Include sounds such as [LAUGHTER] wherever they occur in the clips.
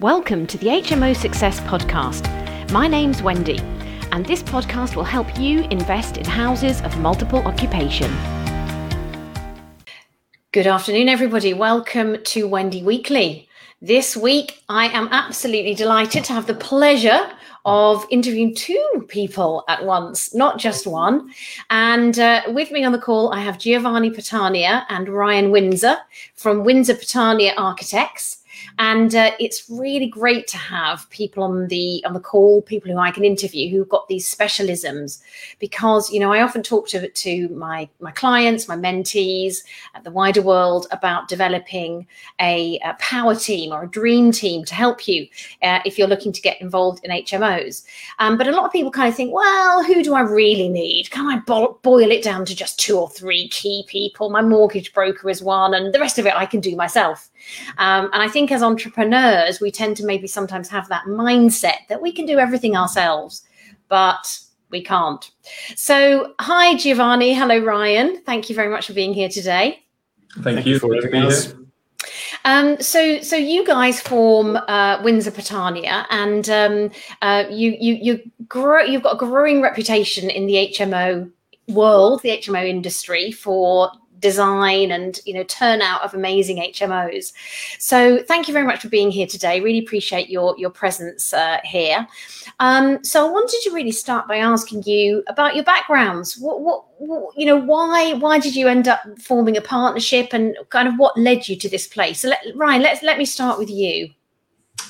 Welcome to the HMO Success Podcast. My name's Wendy, and this podcast will help you invest in houses of multiple occupation. Good afternoon, everybody. Welcome to Wendy Weekly. This week, I am absolutely delighted to have the pleasure of interviewing two people at once, not just one. And uh, with me on the call, I have Giovanni Patania and Ryan Windsor from Windsor Patania Architects and uh, it's really great to have people on the on the call people who i can interview who've got these specialisms. Because you know i often talk to to my my clients my mentees the wider world about developing a, a power team or a dream team to help you uh, if you're looking to get involved in hmos um, but a lot of people kind of think well who do i really need? Can i bo- boil it down to just two or three key people? My mortgage broker is one and the rest of it i can do myself um, and I think as entrepreneurs, we tend to maybe sometimes have that mindset that we can do everything ourselves, but we can't. So, hi, Giovanni. Hello, Ryan. Thank you very much for being here today. Thank, Thank you for having us. Um, so, so you guys form uh, Windsor Patania, and um, uh, you you you grow. You've got a growing reputation in the HMO world, the HMO industry, for design and you know turnout of amazing HMOs. So thank you very much for being here today. Really appreciate your your presence uh, here. Um, so I wanted to really start by asking you about your backgrounds. What, what, what, you know why why did you end up forming a partnership and kind of what led you to this place? So let, Ryan, let's let me start with you.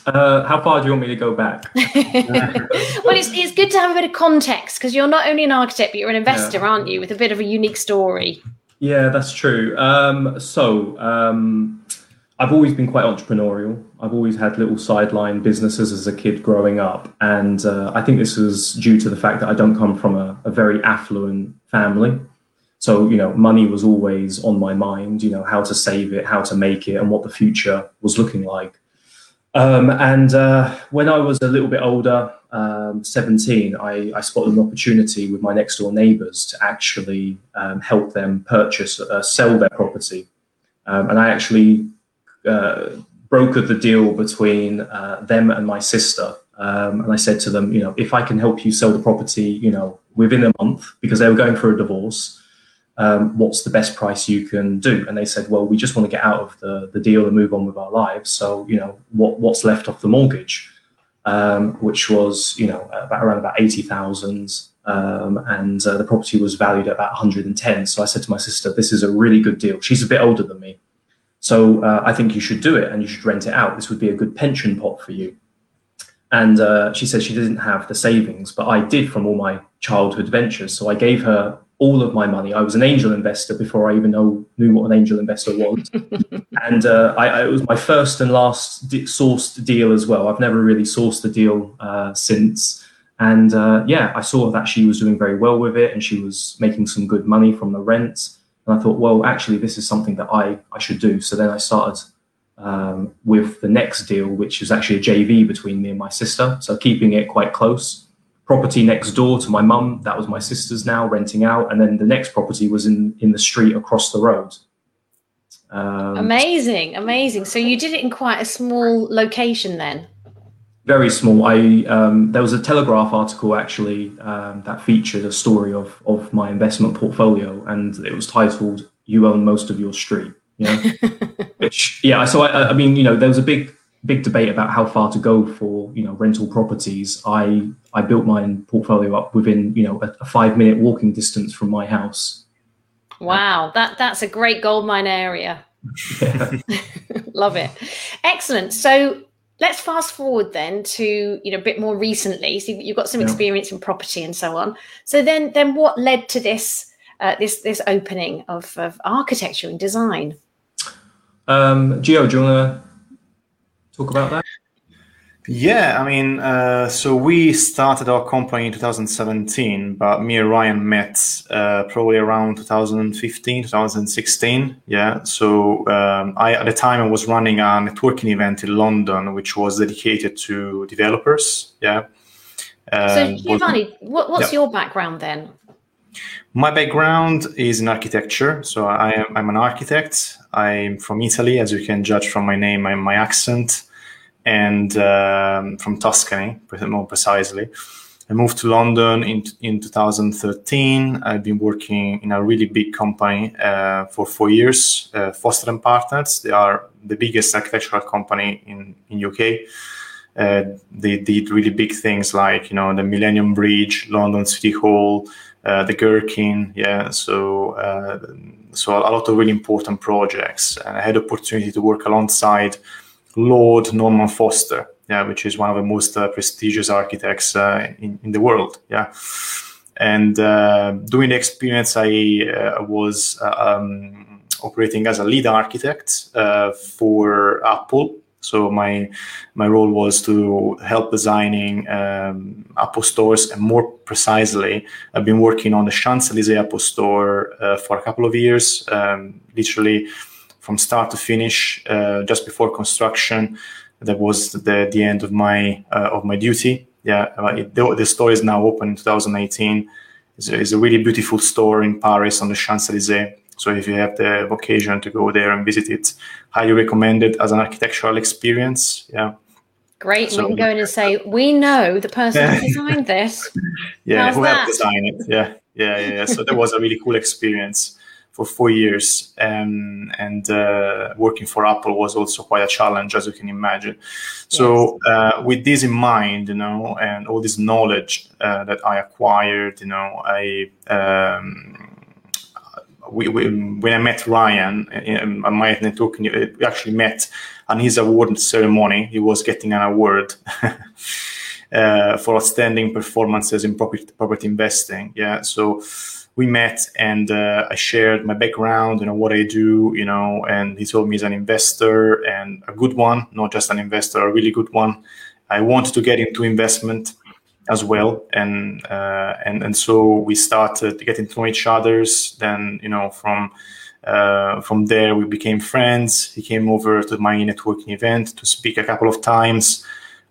Uh, how far do you want me to go back? [LAUGHS] [LAUGHS] well, it's, it's good to have a bit of context because you're not only an architect, but you're an investor, yeah. aren't you, with a bit of a unique story. Yeah, that's true. Um, so um, I've always been quite entrepreneurial. I've always had little sideline businesses as a kid growing up. And uh, I think this was due to the fact that I don't come from a, a, very affluent family. So, you know, money was always on my mind, you know, how to save it, how to make it, and what the future was looking like. Um, and uh, when I was a little bit older, um, 17, I, I, spotted an opportunity with my next door neighbors to actually um, help them purchase, uh, sell their property. Um, and I actually uh, brokered the deal between uh, them and my sister. Um, and I said to them, you know, if I can help you sell the property, you know, within a month, because they were going for a divorce, um, what's the best price you can do? And they said, well, we just want to get out of the, the deal and move on with our lives. So, you know, what, what's left off the mortgage, um, which was, you know, about around about 80,000. Um, and uh, the property was valued at about 110. So I said to my sister, this is a really good deal. She's a bit older than me. So uh, I think you should do it and you should rent it out. This would be a good pension pot for you. And uh, she said she didn't have the savings, but I did from all my childhood ventures. So I gave her all of my money. I was an angel investor before I even know, knew what an angel investor was. [LAUGHS] and uh, I, I, it was my first and last di- sourced deal as well. I've never really sourced a deal uh, since. And uh, yeah, I saw that she was doing very well with it and she was making some good money from the rent. And I thought, well, actually, this is something that I, I should do. So then I started um, with the next deal, which was actually a JV between me and my sister. So keeping it quite close property next door to my mum. That was my sister's now renting out, and then the next property was in in the street across the road. Um, amazing, amazing. So you did it in quite a small location then. Very small. I um, there was a Telegraph article actually um, that featured a story of of my investment portfolio, and it was titled "You own most of your street." Yeah, [LAUGHS] which yeah. So I, I mean, you know, there was a big big debate about how far to go for you know rental properties. I I built my portfolio up within you know a, a five minute walking distance from my house. Wow, that that's a great goldmine area. [LAUGHS] Love it. Excellent. So let's fast forward then to you know a bit more recently. So you've got some yeah. experience in property and so on. So then then what led to this uh, this this opening of, of architecture and design? Um, Gio, do you want to talk about that? Yeah, I mean, uh, so we started our company in 2017, but me and Ryan met uh, probably around 2015, 2016. Yeah, so um, I at the time I was running a networking event in London, which was dedicated to developers. Yeah. Um, so Giovanni, what, what's yeah. your background then? My background is in architecture. So I am I'm an architect. I'm from Italy, as you can judge from my name and my accent. and um, from Tuscany, more precisely. I moved to London in in 2013. I've been working in a really big company uh, for four years, uh, Foster and Partners. They are the biggest architectural company in in UK. Uh, they did really big things like you know the Millennium Bridge, London City Hall, uh, the Gherkin. Yeah, so uh, so a lot of really important projects. And I had opportunity to work alongside Lord Norman Foster, yeah, which is one of the most uh, prestigious architects uh, in, in the world. Yeah. And uh, during the experience, I was um, operating as a lead architect for Apple. So my my role was to help designing um, Apple stores, and more precisely, I've been working on the Champs Elysees Apple Store for a couple of years, um, literally from start to finish, just before construction that was the the end of my uh, of my duty. Yeah, uh, it, the, the, store is now open in 2018. It's a, it's a really beautiful store in Paris on the Champs Elysees. So if you have the occasion to go there and visit it, highly recommend it as an architectural experience. Yeah. Great. So, we can go in and say, we know the person who [LAUGHS] designed this. yeah, How's who helped design it. Yeah. Yeah. Yeah. yeah. so that was a really cool experience for four years, um, and uh, working for Apple was also quite a challenge, as you can imagine. So, uh, with this in mind, you know, and all this knowledge uh, that I acquired, you know, I. Um, we, we, when I met Ryan in, on my network, we actually met on his award ceremony. He was getting an award [LAUGHS] uh, for outstanding performances in property, property investing. Yeah, so we met and uh, I shared my background, you know, what I do, you know, and he told me he's an investor and a good one, not just an investor, a really good one. I wanted to get into investment as well, and uh, and and so we started getting to know each other's. Then you know from uh, from there we became friends. He came over to my networking event to speak a couple of times.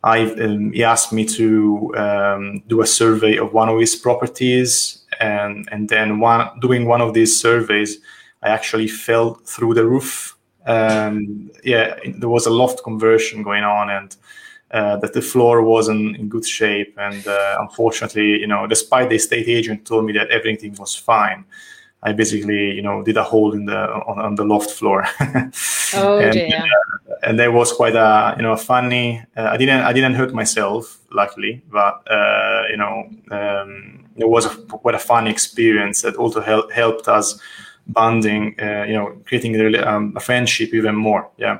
I um, he asked me to um, do a survey of one of his properties and and then one doing one of these surveys, I actually fell through the roof. Um, yeah, there was a loft conversion going on, and uh, that the floor wasn't in good shape. And uh, unfortunately, you know, despite the estate agent told me that everything was fine, I basically, you know, did a hole in the on, on the loft floor. [LAUGHS] oh and, dear! Uh, and that was quite a, you know, funny. Uh, I didn't, I didn't hurt myself, luckily, but uh, you know, um, it was a, quite a fun experience that also help, helped us bonding, uh, you know, creating a, um, a friendship even more. Yeah.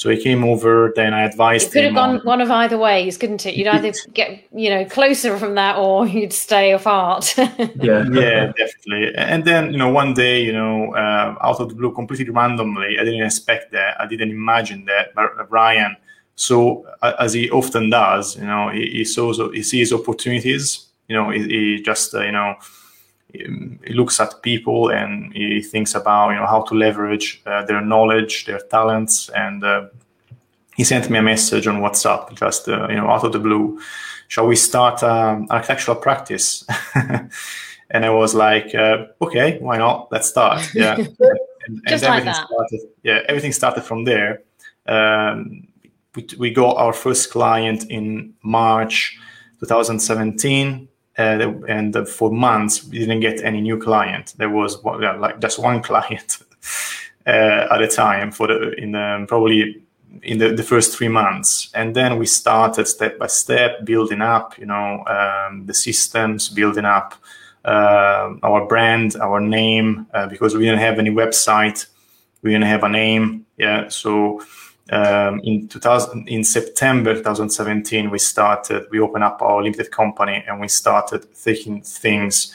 So he came over. Then I advised. It could have gone on, one of either ways, couldn't it? You'd either get you know closer from that, or [LAUGHS] you'd stay apart. yeah, yeah, definitely. And then you know one day, you know, uh, out of the blue, completely randomly, I didn't expect that. I didn't imagine that. But Ryan, so as he often does, you know, he, he saws he sees opportunities. You know, he, he just uh, you know he looks at people and he thinks about you know how to leverage uh, their knowledge, their talents, and uh, he sent me a message on WhatsApp just uh, you know out of the blue. Shall we start um, architectural practice? [LAUGHS] and I was like, uh, okay, why not? Let's start. [LAUGHS] Yeah, and, and, just like that. Started, yeah, everything started from there. Um, we, we got our first client in March 2017 uh, and for months we didn't get any new client. There was like just one [LAUGHS] client uh, at a time for the in um, probably in the, the first three months, and then we started step by step building up, you know, um, the systems, building up uh, our brand, our name, uh, because we didn't have any website, we didn't have a name, yeah, so um, in 2000 in September 2017 we started we opened up our limited company and we started taking things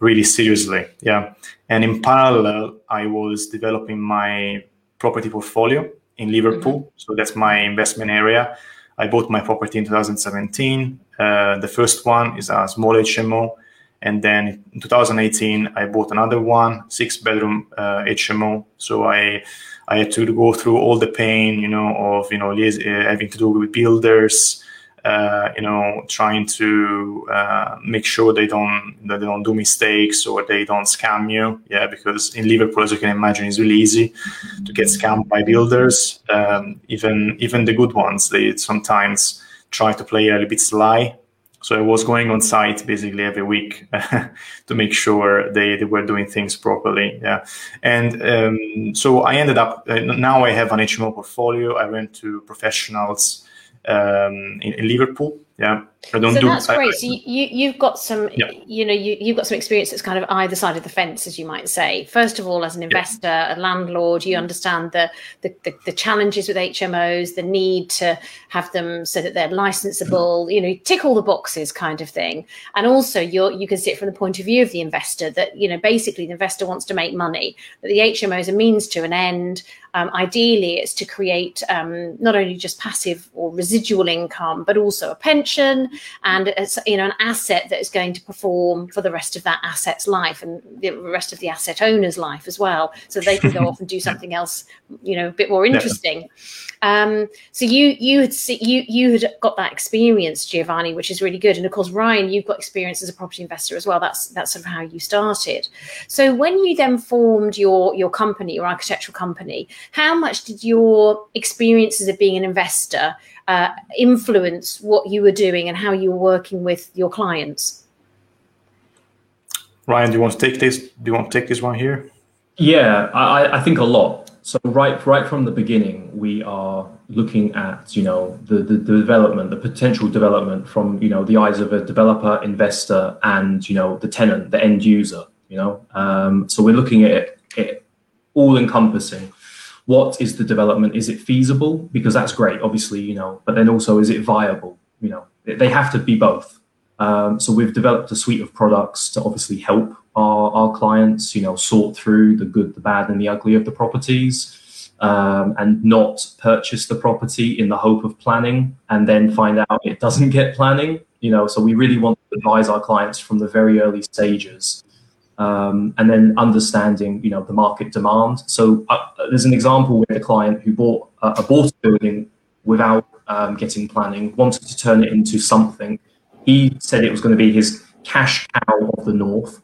really seriously yeah. And in parallel I was developing my property portfolio in Liverpool. Mm-hmm. so that's my investment area. I bought my property in 2017 uh, the first one is a small HMO and then in 2018 I bought another one six bedroom uh, HMO so I I had to go through all the pain, you know, of you know uh, having to do with builders, uh, you know, trying to uh, make sure they don't that they don't do mistakes or they don't scam you. Yeah, because in Liverpool, as you can imagine, it's really easy to get scammed by builders. Um, even even the good ones, they sometimes try to play a little bit sly. So I was going on site basically every week [LAUGHS] to make sure they, they were doing things properly. Yeah, and um, so I ended up uh, now I have an HMO portfolio. I went to professionals um, in, in, Liverpool. Yeah, so. That's great. I, so you you've got some, yeah. you know, you you've got some experience that's kind of either side of the fence, as you might say. First of all, as an investor, yeah. a landlord, you understand the, the, the the challenges with HMOs, the need to have them so that they're licensable. You know, tick all the boxes, kind of thing. And also, you you can see it from the point of view of the investor that you know basically the investor wants to make money, that the HMO is a means to an end. Um, ideally, it's to create um, not only just passive or residual income, but also a pension and it's you know an asset that is going to perform for the rest of that asset's life and the rest of the asset owner's life as well, so they can go off and do [LAUGHS] something else, you know, a bit more interesting. Yeah. Um, so you you had see, you you had got that experience, Giovanni, which is really good. And of course, Ryan, you've got experience as a property investor as well. That's that's sort of how you started. So when you then formed your your company, your architectural company, how much did your experiences of being an investor uh, influence what you were doing and how you were working with your clients? Ryan, do you want to take this? Do you want to take this one here? Yeah, I, I think a lot. So right right from the beginning, we are looking at you know the, the, the development, the potential development from you know the eyes of a developer, investor, and you know the tenant, the end user. You know, um, so we're looking at it, it all encompassing. What is the development? Is it feasible? Because that's great, obviously, you know. But then also, is it viable? You know, they have to be both. Um, so we've developed a suite of products to obviously help our, our clients, you know, sort through the good, the bad, and the ugly of the properties, um, and not purchase the property in the hope of planning and then find out it doesn't get planning. You know, so we really want to advise our clients from the very early stages. Um, and then understanding, you know, the market demand. So uh, there's an example with a client who bought uh, a bought building without um, getting planning, wanted to turn it into something. He said it was going to be his cash cow of the north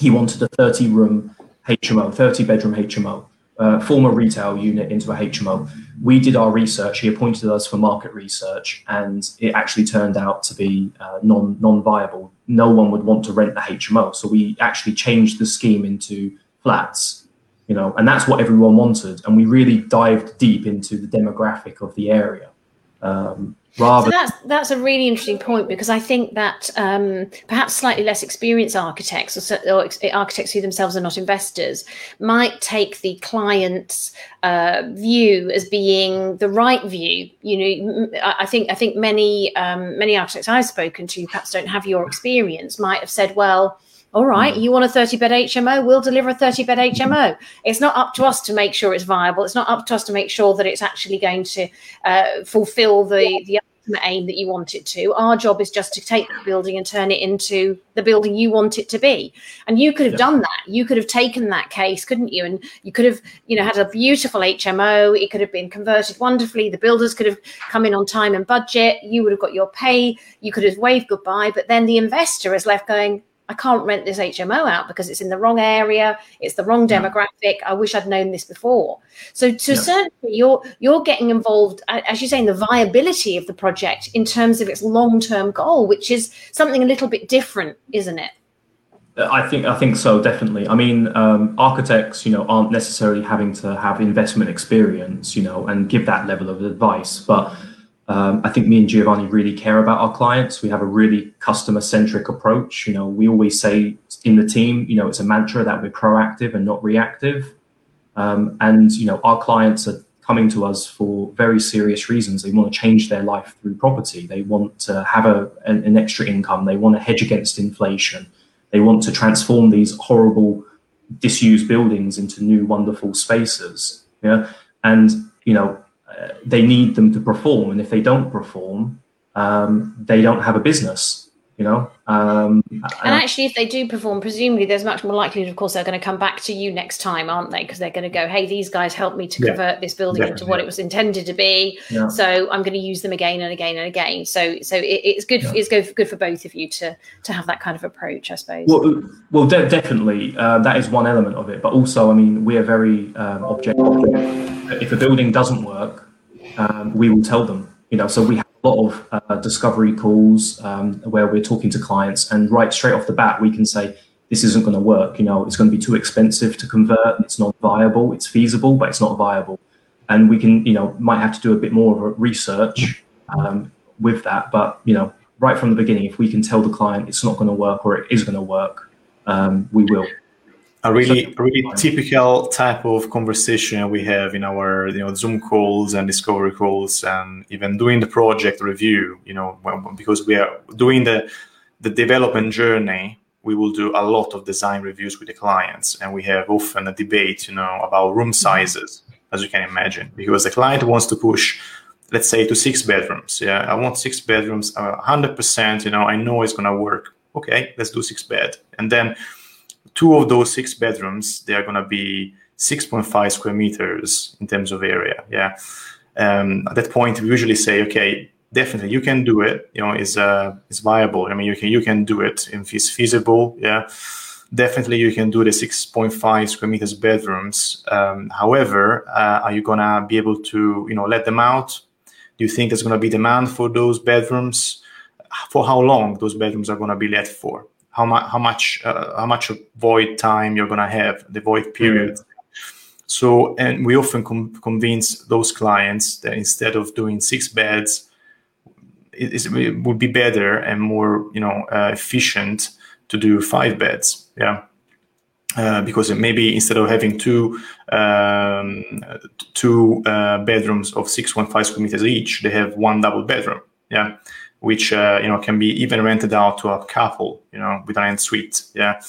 he wanted a 30 room HMO, 30 bedroom HMO, uh, form a retail unit into a HMO. We did our research. He appointed us for market research, and it actually turned out to be uh, non non viable. No one would want to rent the HMO, so we actually changed the scheme into flats. You know, and that's what everyone wanted. And we really dived deep into the demographic of the area. Um, Rather, so that's that's a really interesting point because I think that um, perhaps slightly less experienced architects or, or, architects who themselves are not investors might take the client's uh, view as being the right view. You know, I think I think many um, many architects I've spoken to perhaps don't have your experience might have said, well all right, mm. you want a 30 bed HMO? We'll deliver a 30 bed HMO. It's not up to us to make sure it's viable. It's not up to us to make sure that it's actually going to uh, fulfill the, the ultimate aim that you want it to. Our job is just to take the building and turn it into the building you want it to be. And you could have yeah. done that. You could have taken that case, couldn't you? And you could have, you know, had a beautiful HMO. It could have been converted wonderfully. The builders could have come in on time and budget. You would have got your pay. You could have waved goodbye. But then the investor is left going, I can't rent this HMO out because it's in the wrong area, it's the wrong demographic. I wish I'd known this before. So to yeah. certainly you're you're getting involved, as you say, in the viability of the project in terms of its long-term goal, which is something a little bit different, isn't it? I think I think so definitely. I mean, um, architects, you know, aren't necessarily having to have investment experience, you know, and give that level of advice, but um, I think me and Giovanni really care about our clients. We have a really customer centric approach. You know, we always say in the team, you know, it's a mantra that we're proactive and not reactive. Um, and you know, our clients are coming to us for very serious reasons. They want to change their life through property. They want to have a, an, an extra income. They want to hedge against inflation. They want to transform these horrible, disused buildings into new, wonderful spaces. Yeah, and you know, they need them to perform, and if they don't perform, um, they don't have a business. You know? Um, and, actually if they do perform presumably there's much more likelihood of course they're going to come back to you next time aren't they? Because they're going to go hey these guys helped me to yeah, convert this building definitely. into what it was intended to be. Yeah. so i'm going to use them again and again and again. So so it, it's good yeah. it's good, good for both of you to to have that kind of approach i suppose. Well, well de- definitely uh, that is one element of it but also i mean we are very um, objective. If a building doesn't work um, we will tell them you know so we have lot of uh, discovery calls um, where we're talking to clients, and right straight off the bat, we can say, this isn't going to work. You know, it's going to be too expensive to convert. It's not viable. It's feasible, but it's not viable. And we can, you know, might have to do a bit more of a research um, with that. But you know, right from the beginning, if we can tell the client it's not going to work or it is going to work, um, we will a really so, really typical type of conversation we have in our you know zoom calls and discovery calls and even doing the project review you know because we are doing the the development journey we will do a lot of design reviews with the clients. And we have often a debate you know about room mm-hmm. sizes as you can imagine because the client wants to push let's say to six bedrooms. Yeah i want six bedrooms uh, 100% you know i know it's going to work. Okay let's do six bed. And then two of those six bedrooms they are going to be 6.5 square meters in terms of area yeah. Um, at that point we usually say okay definitely you can do it you know is uh is viable. I mean you can you can do it if it's feasible yeah. Definitely you can do the 6.5 square meters bedrooms. Um, however uh, are you gonna be able to you know let them out? Do you think there's gonna be demand for those bedrooms? For how long those bedrooms are gonna be let for how much how much uh, how much void time you're gonna have the void period mm. so and we often com- convince those clients that instead of doing six beds it, it would be better and more you know uh, efficient to do five beds yeah uh, because maybe instead of having two um, two uh, bedrooms of 6.5 square meters each, they have one double bedroom. Yeah, which uh, you know can be even rented out to a couple, you know, with an ensuite. Yeah,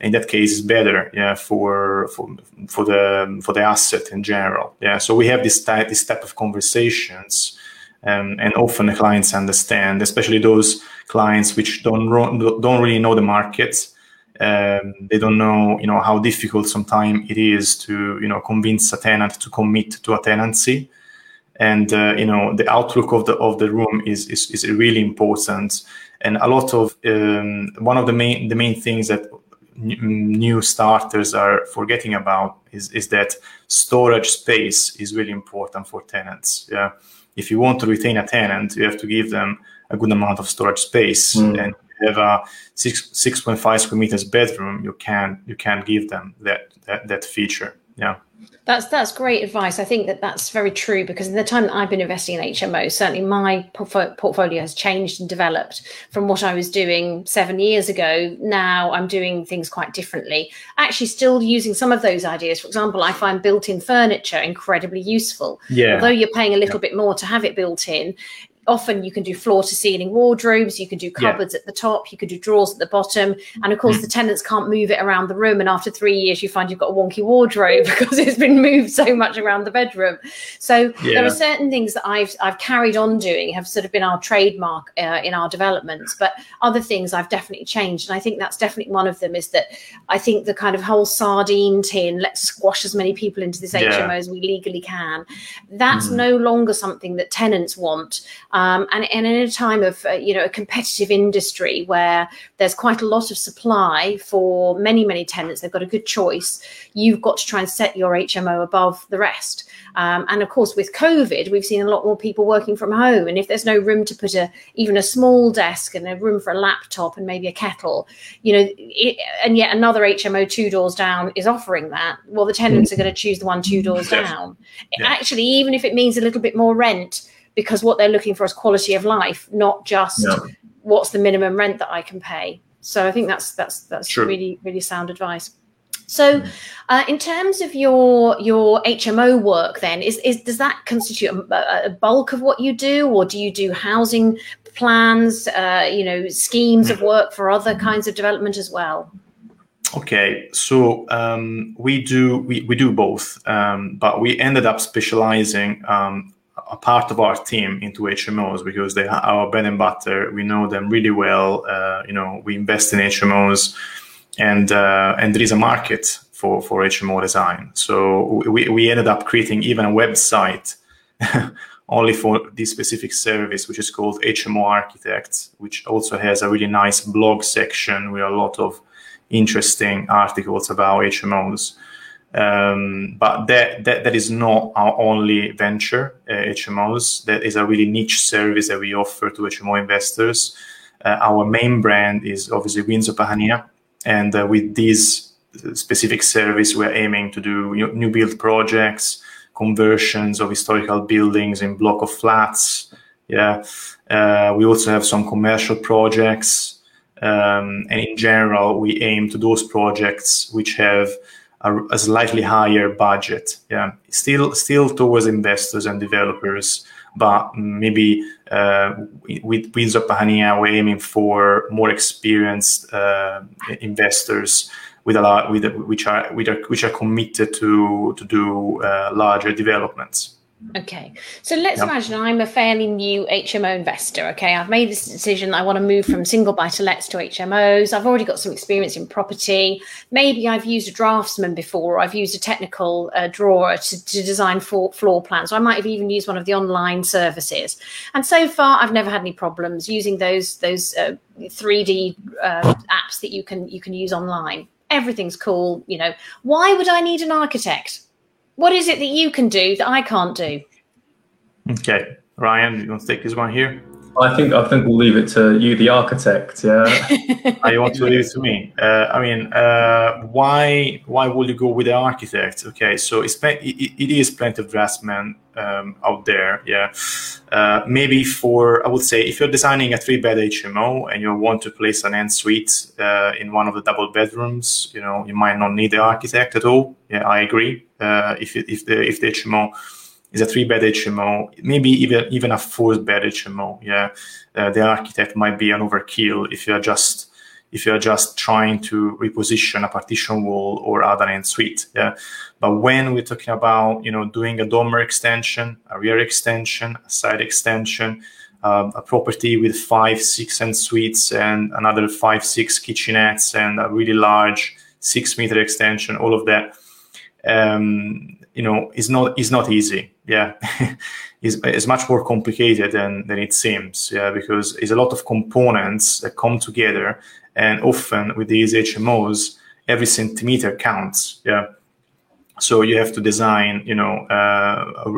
in that case, it's better. Yeah, for for for the for the asset in general. Yeah, so we have this type this type of conversations. Um, and often the clients understand, especially those clients which don't don't really know the markets. Um, they don't know, you know, how difficult sometimes it is to, you know, convince a tenant to commit to a tenancy and uh, you know the outlook of the of the room is is, is really important. And a lot of um, one of the main the main things that new starters are forgetting about is, is that storage space is really important for tenants yeah. If you want to retain a tenant you have to give them a good amount of storage space. Mm. and have a six, 6.5 square meters bedroom you can you can give them that that, that feature yeah that's that's great advice. I think that that's very true because in the time that I've been investing in HMO, certainly my portfolio has changed and developed from what I was doing seven years ago. Now I'm doing things quite differently. Actually, still using some of those ideas. For example, I find built-in furniture incredibly useful. Yeah. Although you're paying a little yeah. bit more to have it built in, often you can do floor to ceiling wardrobes you can do cupboards yeah. at the top you can do drawers at the bottom and of course mm. the tenants can't move it around the room and after three years you find you've got a wonky wardrobe [LAUGHS] because it's been moved so much around the bedroom so yeah. there are certain things that i've i've carried on doing have sort of been our trademark uh, in our developments but other things i've definitely changed and i think that's definitely one of them is that i think the kind of whole sardine tin let's squash as many people into this yeah. hmo as we legally can that's mm. no longer something that tenants want um, and, and in a time of uh, you know a competitive industry where there's quite a lot of supply for many many tenants, they've got a good choice. You've got to try and set your HMO above the rest. Um, and of course, with COVID, we've seen a lot more people working from home. And if there's no room to put a even a small desk and a room for a laptop and maybe a kettle, you know, it, and yet another HMO two doors down is offering that, well, the tenants are going to choose the one two doors down. Actually, even if it means a little bit more rent, because what they're looking for is quality of life, not just what's the minimum rent that I can pay. So I think that's that's that's True. really really sound advice. So, mm. uh, in terms of your your HMO work, then is, is does that constitute a, a bulk of what you do, or do you do housing plans, uh, you know, schemes of work for other kinds of development as well? Okay, so um, we do we, we do both, um, but we ended up specializing um, a part of our team into HMOs because they are our bread and butter. We know them really well. Uh, you know, we invest in HMOs, and uh, and there is a market for for HMO design. So we we ended up creating even a website. [LAUGHS] only for this specific service, which is called HMO Architects, which also has a really nice blog section with a lot of interesting articles about HMOs. Um, but that, that that is not our only venture, uh, HMOs. That is a really niche service that we offer to HMO investors. Uh, our main brand is obviously Windsor Patania, and uh, with this specific service, we're aiming to do new build projects, conversions of historical buildings in block of flats. Yeah, uh, we also have some commercial projects, um, and in general, we aim to those projects which have a, a, slightly higher budget. Yeah, still still towards investors and developers, but maybe uh, with Windsor Patania, we're aiming for more experienced uh, investors with a lot with which are which are which are committed to to do uh, larger developments. Okay, so let's yep. imagine I'm a fairly new HMO investor. Okay, I've made this decision. I want to move from single buy to lets to HMOs. I've already got some experience in property. Maybe I've used a draftsman before. I've used a technical uh, drawer to, to design for floor plans. Or I might have even used one of the online services. And so far, I've never had any problems using those those uh, 3D uh, apps that you can you can use online everything's cool. You know, why would I need an architect? What is it that you can do that I can't do? Okay, Ryan, you want to take this one here? I think I think we'll leave it to you, the architect. Yeah. [LAUGHS] I want to leave it to me. Uh, I mean, uh, why why would you go with the architect? Okay, so it's it, it is plenty of draftsmen um, out there. Yeah. Uh, maybe for I would say if you're designing a three bed HMO and you want to place an ensuite uh, in one of the double bedrooms, you know, you might not need the architect at all. Yeah, I agree. Uh, if if the if the HMO is a three bed HMO, maybe even even a four bed HMO. Yeah, uh, the architect might be an overkill if you are just if you are just trying to reposition a partition wall or add an ensuite. Yeah, but when we're talking about you know doing a dormer extension, a rear extension, a side extension. Um, a property with five, six ensuites and another five, six kitchenettes and a really large six meter extension, all of that. Um, you know is not is not easy yeah. [LAUGHS] Is is much more complicated than than it seems yeah because it's a lot of components that come together and often with these hmos every centimeter counts yeah so you have to design you know uh,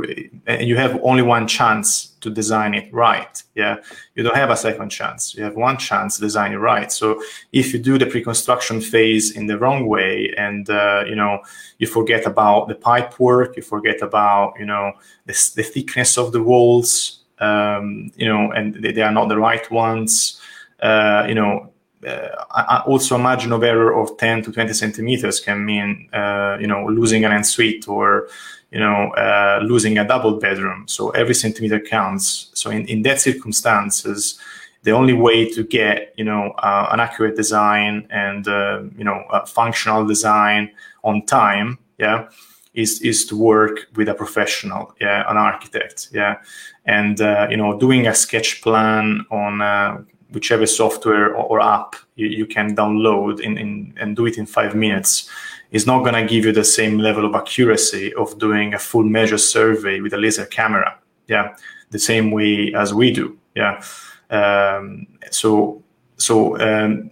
and you have only one chance to design it right yeah? You don't have a second chance. You have one chance to design it right. So if you do the pre-construction phase in the wrong way and uh, you know you forget about the pipe work you forget about you know the, the thickness of the walls um, you know and they, they, are not the right ones uh, you know uh, also a margin of error of 10 to 20 centimeters can mean uh, you know losing an ensuite or you know uh, losing a double bedroom. So every centimeter counts. So in, in that circumstances the only way to get you know uh, an accurate design and uh, you know a functional design on time yeah is is to work with a professional yeah an architect yeah. And uh, you know doing a sketch plan on whichever software or, or app you, you, can download in, in, and do it in five minutes is not going to give you the same level of accuracy of doing a full measure survey with a laser camera. Yeah, the same way as we do. Yeah, um, so so um,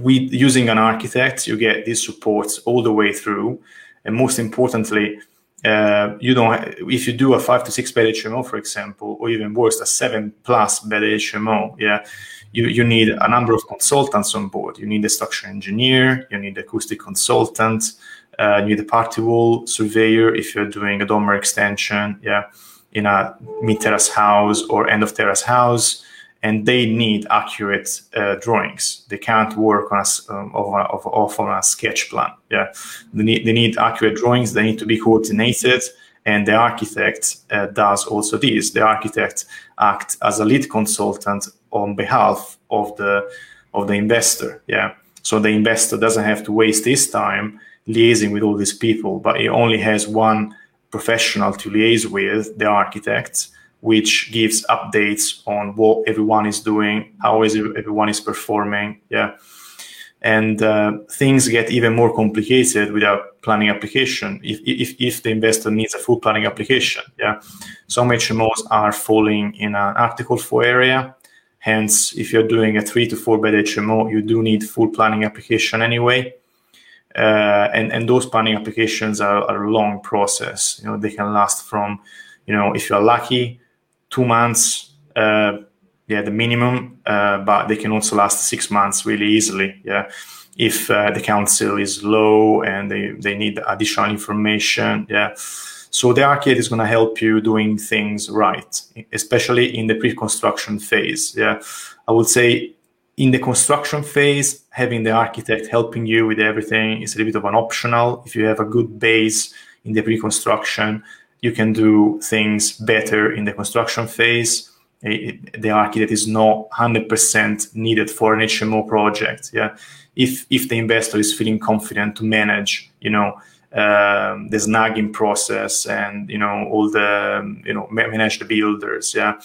we using an architect, you get these supports all the way through, and most importantly, uh, you don't if you do a five to six bed HMO, for example, or even worse, a seven plus bed HMO. Yeah, you, you need a number of consultants on board. You need a structural engineer, you need acoustic consultant, uh, you need a party wall surveyor if you're doing a dormer extension, yeah, in a mid terrace house or end of terrace house. And they need accurate uh, drawings. They can't work on a, um, of, of, on a sketch plan. Yeah, they need, they need accurate drawings. They need to be coordinated and the architect uh, does also this. The architect acts as a lead consultant on behalf of the of the investor. Yeah. So the investor doesn't have to waste his time liaising with all these people, but he only has one professional to liaise with, the architect, which gives updates on what everyone is doing, how is everyone is performing. Yeah. And uh, things get even more complicated without planning application. If, if, if the investor needs a full planning application, yeah, some HMOs are falling in an Article 4 area. Hence, if you're doing a three to four bed HMO, you do need full planning application anyway. Uh, and and those planning applications are, are, a long process. You know, they can last from, you know, if you're lucky, two months, uh, yeah, the minimum, uh, but they can also last six months really easily. Yeah, if uh, the council is low and they they need additional information. Yeah. So the architect is going to help you doing things right, especially in the pre-construction phase. Yeah, I would say in the construction phase, having the architect helping you with everything is a little bit of an optional. If you have a good base in the pre-construction, you can do things better in the construction phase. The architect is not 100% needed for an HMO project. Yeah, if if the investor is feeling confident to manage, you know, um, the snagging process and you know all the you know manage the builders. Yeah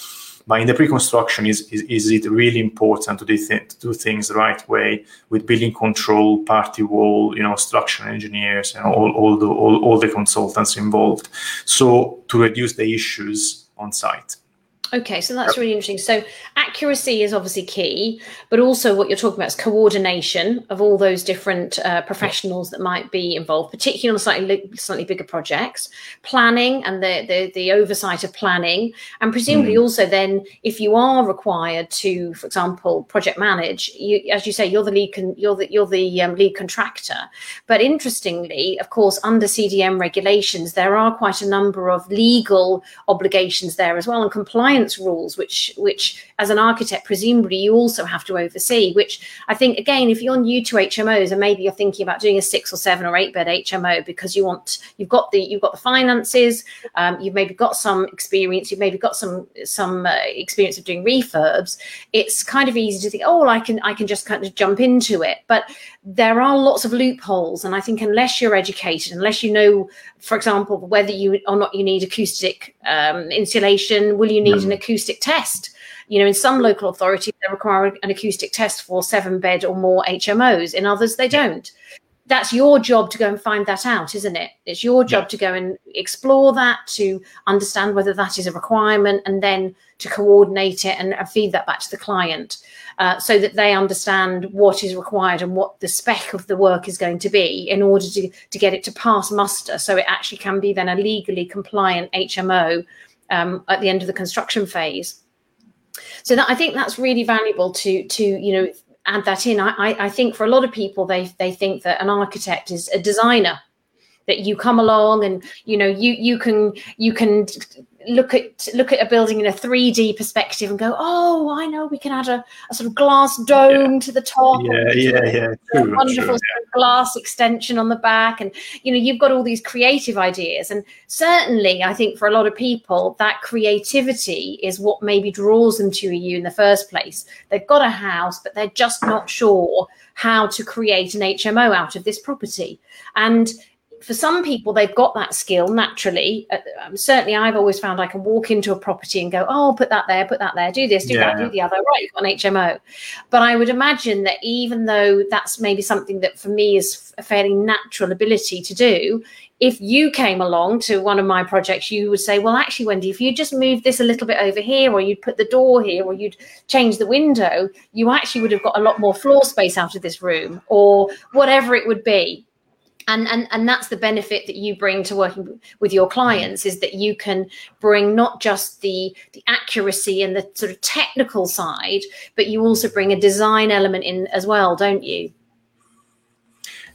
but in the pre-construction, is, is, is it really important to do, th- to do things the right way with building control, party wall, you know, structural engineers, and all, all, the, all, all the consultants involved. So to reduce the issues on site. Okay, so that's really interesting. So accuracy is obviously key, but also what you're talking about is coordination of all those different uh, professionals that might be involved, particularly on slightly slightly bigger projects. Planning and the the, the oversight of planning, and presumably mm. also then if you are required to, for example, project manage, you, as you say, you're the lead con- you're the you're the um, lead contractor. But interestingly, of course, under CDM regulations, there are quite a number of legal obligations there as well, and compliance rules, which which as an architect presumably you also have to oversee. Which I think again, if you're new to HMOs and maybe you're thinking about doing a six or seven or eight bed HMO because you want you've got the you've got the finances, um, you've maybe got some experience, you've maybe got some some uh, experience of doing refurbs. It's kind of easy to think, oh, I can I can just kind of jump into it, but there are lots of loopholes and i think unless you're educated unless you know for example whether you or not you need acoustic um, insulation will you need mm. an acoustic test? You know in some local authorities they require an acoustic test for seven bed or more hmos in others they don't. That's your job to go and find that out isn't it? It's your job yeah. to go and explore that to understand whether that is a requirement and then to coordinate it and, and feed that back to the client uh, so that they understand what is required and what the spec of the work is going to be in order to, to get it to pass muster so it actually can be then a legally compliant HMO um, at the end of the construction phase. So that I think that's really valuable to to you know add that in. I, I think for a lot of people they they think that an architect is a designer that you come along and you know you you can you can look at look at a building in a 3D perspective and go, oh, I know we can add a, a sort of glass dome yeah. to the top. Yeah, yeah, yeah. True, wonderful true, yeah. glass extension on the back, and you know you've got all these creative ideas, and certainly I think for a lot of people that creativity is what maybe draws them to you in the first place. They've got a house, but they're just not sure how to create an HMO out of this property, and for some people, they've got that skill naturally. Uh, um, certainly, I've always found I can walk into a property and go, "Oh, put that there, put that there, do this, do yeah. that, do the other." Right, you've got an HMO. But I would imagine that even though that's maybe something that for me is a fairly natural ability to do, if you came along to one of my projects, you would say, "Well, actually, Wendy, if you just move this a little bit over here, or you'd put the door here, or you'd change the window, you actually would have got a lot more floor space out of this room, or whatever it would be." And and and that's the benefit that you bring to working with your clients is that you can bring not just the the accuracy and the sort of technical side but you also bring a design element in as well don't you?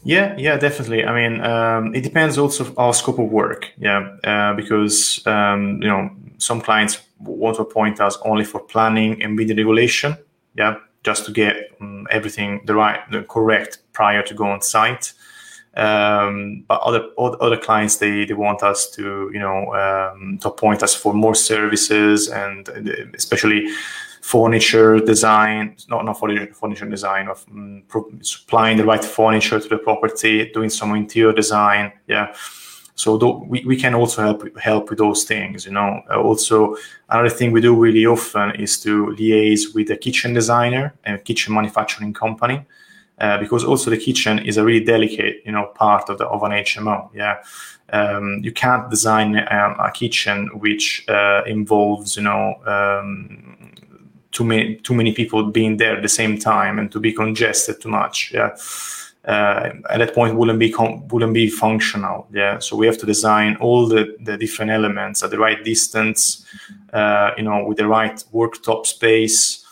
Yeah yeah definitely. I mean um, it depends also on our scope of work yeah uh, because um, you know some clients want to appoint us only for planning and building regulation yeah just to get um, everything the right the correct prior to go on site um, but other other clients they, they want us to you know um, to appoint us for more services and especially furniture design not not furniture, furniture design of um, supplying the right furniture to the property doing some interior design yeah So we, we can also help help with those things. You know, uh, also another thing we do really often is to liaise with a kitchen designer and kitchen manufacturing company. Uh, because also the kitchen is a really delicate, you know, part of the of an HMO. Yeah, um, you can't design um, a kitchen which uh, involves, you know, um, too many too many people being there at the same time and to be congested too much. Yeah. Uh, at that point wouldn't be wouldn't be functional yeah so we have to design all the, the different elements at the right distance uh, you know with the right worktop space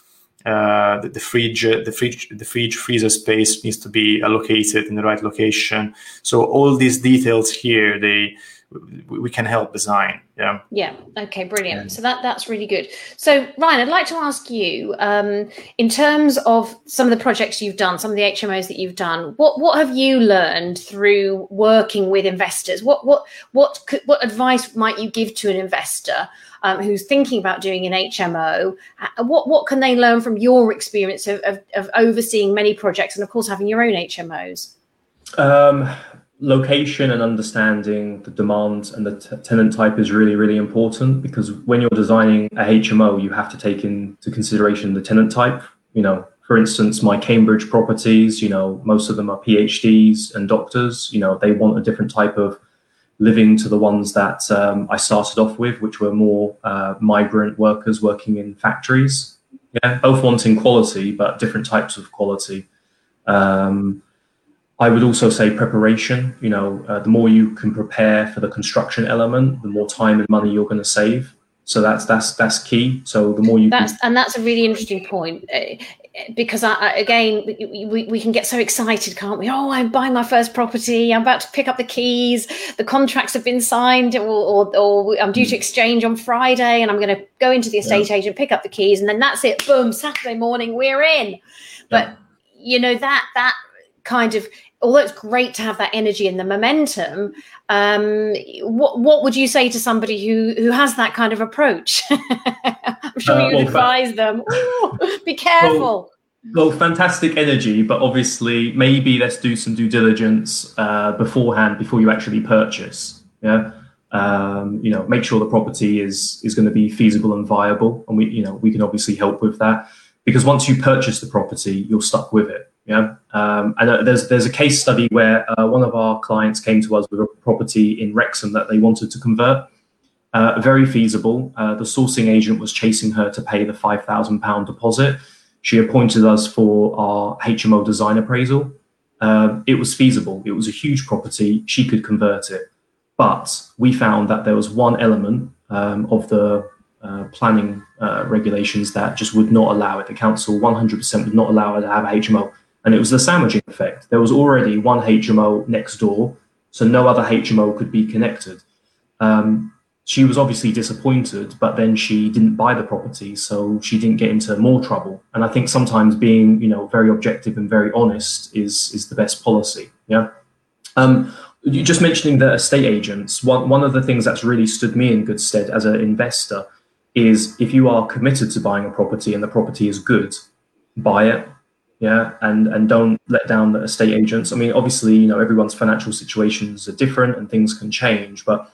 uh, the, the, fridge, the fridge, the fridge freezer space needs to be allocated in the right location. So all these details here, they we can help design. Yeah. Yeah. Okay. Brilliant. So that that's really good. So Ryan, I'd like to ask you, um, in terms of some of the projects you've done, some of the HMOs that you've done, what what have you learned through working with investors? What what what could, what advice might you give to an investor um, who's thinking about doing an HMO, uh, what what can they learn from your experience of, of, of overseeing many projects and of course having your own HMOs? Um, location and understanding the demand and the t- tenant type is really really important because when you're designing a HMO, you have to take into consideration the tenant type. You know, for instance, my Cambridge properties, you know, most of them are PhDs and doctors. You know, they want a different type of living to the ones that um, I started off with, which were more uh, migrant workers working in factories. Yeah, both wanting quality, but different types of quality. Um, I would also say preparation. You know, uh, the more you can prepare for the construction element, the more time and money you're going to save. So that's that's that's key. So the more you that's can... and that's a really interesting point uh, because I, again we, we can get so excited, can't we? Oh, I'm buying my first property. I'm about to pick up the keys. The contracts have been signed, or or, or I'm due to hmm. exchange on Friday, and I'm going to go into the estate yeah. agent, pick up the keys, and then that's it. Boom! Saturday morning, we're in. But yeah. you know that that kind of although it's great to have that energy and the momentum, um, what what would you say to somebody who who has that kind of approach? [LAUGHS] I'm sure uh, you'd well, advise them. be careful. Well, well, fantastic energy, but obviously, maybe let's do some due diligence uh, beforehand before you actually purchase. Yeah, um, you know, make sure the property is is going to be feasible and viable, and we, you know, we can obviously help with that because once you purchase the property, you're stuck with it. Yeah, um, and uh, there's there's a case study where uh, one of our clients came to us with a property in Wrexham that they wanted to convert. Uh, very feasible. Uh, the sourcing agent was chasing her to pay the five thousand pound deposit. She appointed us for our HMO design appraisal. Um, it was feasible. It was a huge property. She could convert it, but we found that there was one element um, of the uh, planning uh, regulations that just would not allow it. The council 100% would not allow her to have a HMO and it was the sandwiching effect. There was already one HMO next door, so no other HMO could be connected. Um, she was obviously disappointed, but then she didn't buy the property, so she didn't get into more trouble. And I think sometimes being, you know, very objective and very honest is is the best policy. Yeah. Um, just mentioning the estate agents. One one of the things that's really stood me in good stead as an investor is if you are committed to buying a property and the property is good, buy it yeah and and don't let down the estate agents i mean obviously you know everyone's financial situations are different and things can change but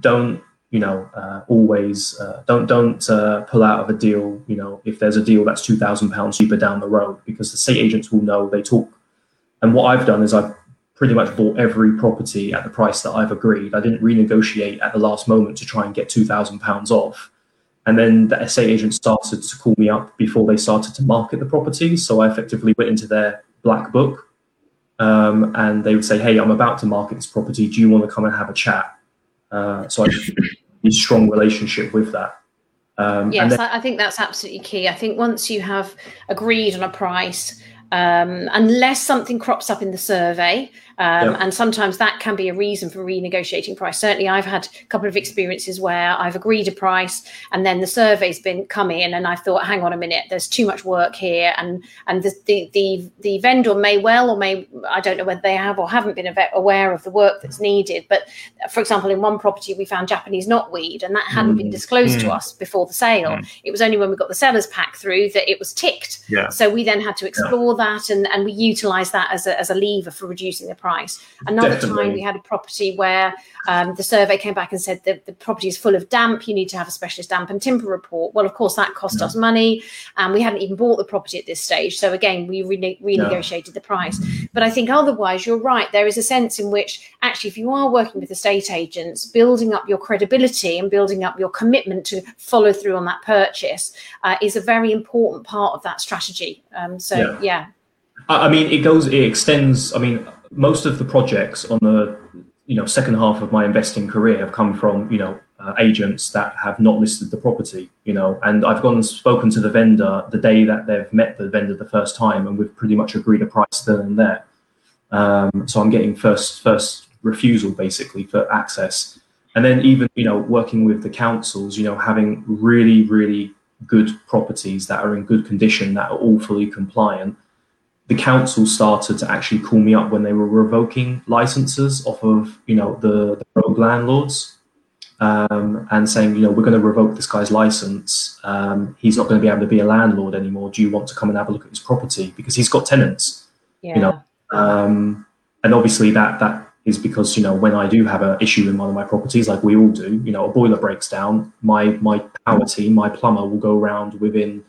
don't you know uh, always uh, don't don't uh, pull out of a deal you know if there's a deal that's 2000 pounds cheaper down the road because the estate agents will know they talk. And what i've done is i've pretty much bought every property at the price that i've agreed. I didn't renegotiate at the last moment to try and get 2000 pounds off and then the estate agent started to call me up before they started to market the property. So I effectively went into their black book um, and they would say, Hey, I'm about to market this property. Do you want to come and have a chat? Uh, so I [LAUGHS] a strong relationship with that. Um, yes, then- I think that's absolutely key. I think once you have agreed on a price, um, unless something crops up in the survey, um. And sometimes that can be a reason for renegotiating price. Certainly, I've had a couple of experiences where I've agreed a price and then the survey's been come in, and I thought, hang on a minute, there's too much work here, and and the the the, the vendor may well or may I don't know whether they have or haven't been aware of the work that's needed. But for example, in one property we found Japanese knotweed, and that hadn't mm. been disclosed mm. to us before the sale. Mm. It was only when we got the seller's pack through that it was ticked. Yeah. So we then had to explore yeah. that, and and we utilised that as a as a lever for reducing the price price. Another Definitely. time we had a property where um, the survey came back and said that the property is full of damp. You need to have a specialist damp and timber report. Well, of course, that cost us money, and we hadn't even bought the property at this stage. So again, we rene- renegotiated the price. But I think otherwise, you're right. There is a sense in which actually, if you are working with estate agents, building up your credibility and building up your commitment to follow through on that purchase uh, is a very important part of that strategy. Um, so Yeah. yeah. I mean, it goes, it extends. I mean, most of the projects on the you know second half of my investing career have come from you know uh, agents that have not listed the property. You know, and I've gone and spoken to the vendor the day that they've met the vendor the first time, and we've pretty much agreed a price then and there. Um, so I'm getting first first refusal basically for access, and then even you know working with the councils, you know, having really really good properties that are in good condition that are all fully compliant the council started to actually call me up when they were revoking licenses off of you know the, the rogue landlords um, and saying you know we're going to revoke this guy's license. Um, he's not going to be able to be a landlord anymore. Do you want to come and have a look at his property? Because he's got tenants Yeah. know, um, and obviously that that is because you know when I do have an issue in one of my properties, like we all do, you know, a boiler breaks down, my my power team, my plumber will go around within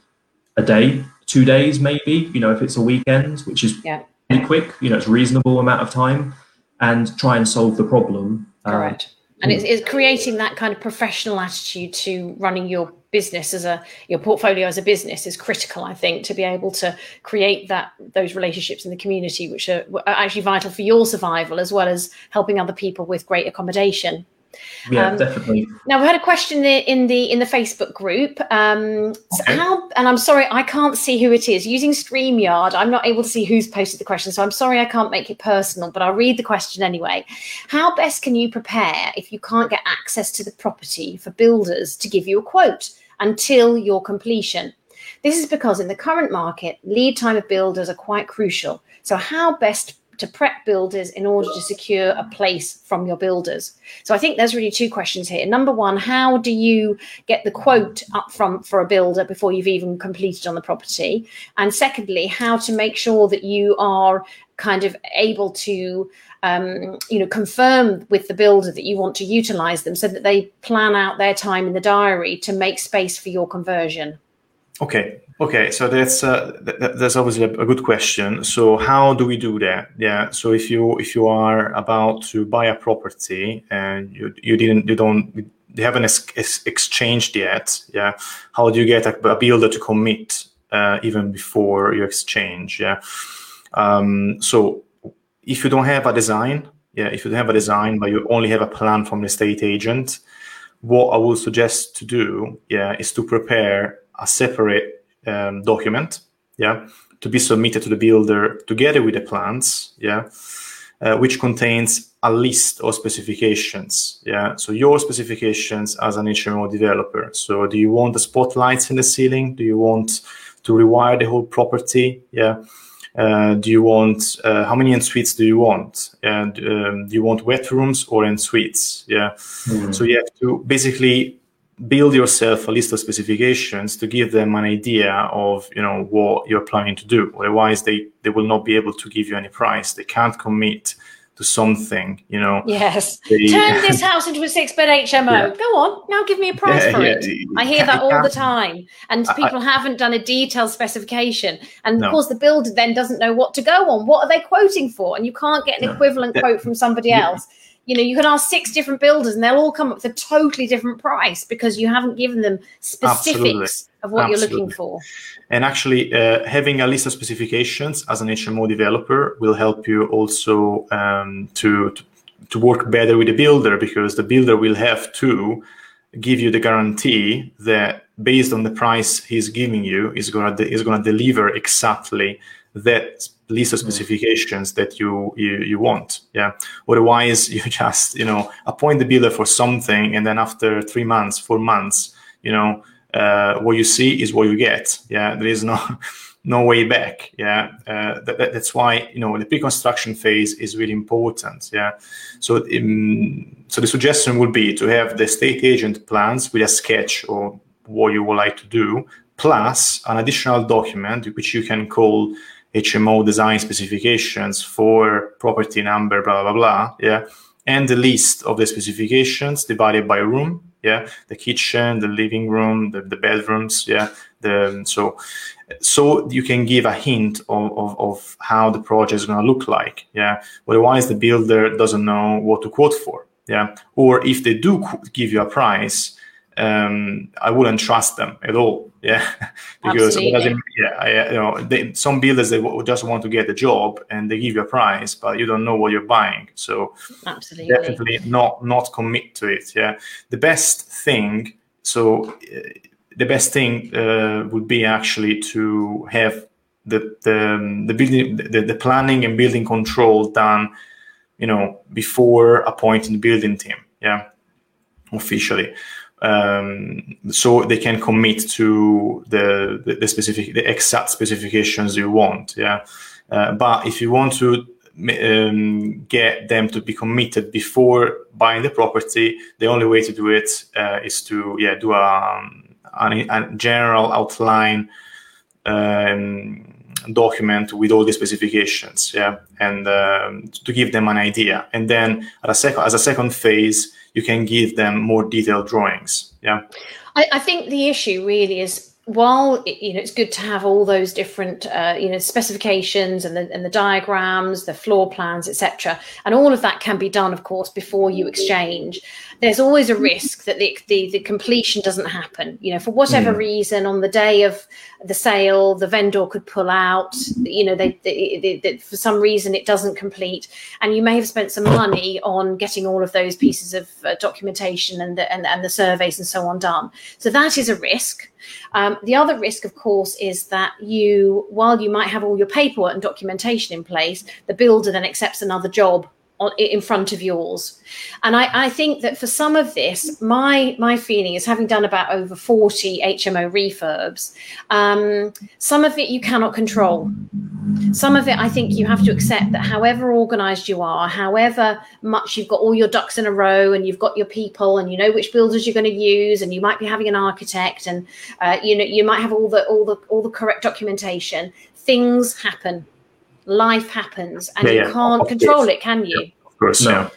a day, two days, maybe, you know, if it's a weekend, which is Yeah. pretty quick, you know, it's a reasonable amount of time, and try and solve the problem. Um, Correct. And it's, it's creating that kind of professional attitude to running your business as a your portfolio as a business is critical. I think to be able to create that those relationships in the community, which are, are actually vital for your survival as well as helping other people with great accommodation. Yeah, Um, definitely. Now we had a question in the in the Facebook group. Um, so Okay. How and I'm sorry I can't see who it is using Streamyard. I'm not able to see who's posted the question, so I'm sorry I can't make it personal. But I'll read the question anyway. How best can you prepare if you can't get access to the property for builders to give you a quote until your completion? This is because in the current market, lead time of builders are quite crucial. So how best to prep builders in order to secure a place from your builders? So I think there's really two questions here. Number one, how do you get the quote up front for a builder before you've even completed on the property? And secondly, how to make sure that you are kind of able to um, you know confirm with the builder that you want to utilize them so that they plan out their time in the diary to make space for your conversion. Okay. Okay. So that's uh, th- th- that's obviously a, good question. So how do we do that? Yeah. So if you if you are about to buy a property and you you didn't you don't they haven't ex- exchanged yet. Yeah. How do you get a, a builder to commit uh, even before you exchange? Yeah. Um, so if you don't have a design, yeah, if you don't have a design but you only have a plan from the estate agent, what I would suggest to do, yeah, is to prepare a separate um, document, yeah, to be submitted to the builder together with the plans, yeah, uh, which contains a list of specifications, yeah. So your specifications as an HMO developer. So do you want the spotlights in the ceiling? Do you want to rewire the whole property? Yeah. Uh, do you want uh, how many en suites do you want? And um, do you want wet rooms or en suites? Yeah. So you have to basically build yourself a list of specifications to give them an idea of you know what you're planning to do. Otherwise, they they will not be able to give you any price. They can't commit to something. You know. Yes. They- Turn [LAUGHS] this house into a six bed HMO. Yeah. Go on. Now give me a price Yeah, for yeah, it. I hear that all the time. And I- people haven't done a detailed specification. And No. of course, the builder then doesn't know what to go on. What are they quoting for? And you can't get an equivalent quote from somebody else. You know, you can ask six different builders and they'll all come up with a totally different price because you haven't given them specifics Absolutely. of what you're looking for. And actually, uh, having a list of specifications as an HMO developer will help you also um, to, to to work better with the builder because the builder will have to give you the guarantee that based on the price he's giving you, is gonna de- is gonna deliver exactly that list of specifications that you, you you want. Yeah. Otherwise, [LAUGHS] you just you know appoint the builder for something, and then after three months, four months, you know uh, what you see is what you get. Yeah, there is no [LAUGHS] no way back. Yeah, uh, that, that- that's why you know the pre-construction phase is really important. Yeah, so um, so the suggestion would be to have the state agent plans with a sketch or what you would like to do, plus an additional document which you can call HMO design specifications for property number, blah blah blah. Yeah, and the list of the specifications divided by room. Yeah, the kitchen, the living room, the, the bedrooms. Yeah, the so so you can give a hint of, of, of how the project is going to look like. Yeah, otherwise the builder doesn't know what to quote for. Yeah, or if they do give you a price um, I wouldn't trust them at all. Yeah, [LAUGHS] because yeah, I, you know, they, some builders they just want to get the job and they give you a price, but you don't know what you're buying. So absolutely, definitely not not commit to it. Yeah, the best thing. So uh, the best thing uh, would be actually to have the the the building the, the planning and building control done. You know, before appointing the building team. Yeah, officially um, so they can commit to the, the, the specific the exact specifications you want yeah? Uh, but if you want to um, get them to be committed before buying the property the only way to do it uh, is to yeah do a, a, a general outline um, document with all the specifications yeah? And um, to give them an idea. And then a second as a second phase you can give them more detailed drawings. Yeah. I, I think the issue really is while you know it's good to have all those different uh, you know specifications and the and the diagrams, the floor plans, etc., and all of that can be done, of course, before you exchange there's always a risk that the, the, the completion doesn't happen. You know, for whatever mm. reason, on the day of the sale, the vendor could pull out. You know, they, they, they, for some reason it doesn't complete, and you may have spent some money on getting all of those pieces of uh, documentation and the and, and the surveys and so on done. So that is a risk. Um, the other risk, of course, is that you, while you might have all your paperwork and documentation in place, the builder then accepts another job in front of yours. And I, I, think that for some of this my my feeling is having done about over 40 hmo refurbs um, some of it you cannot control. Some of it i think you have to accept that however organized you are however much you've got all your ducks in a row and you've got your people and you know which builders you're going to use and you might be having an architect and uh, you know you might have all the all the all the correct documentation things happen life happens and yeah, you yeah. can't control it, can you? Of course, no.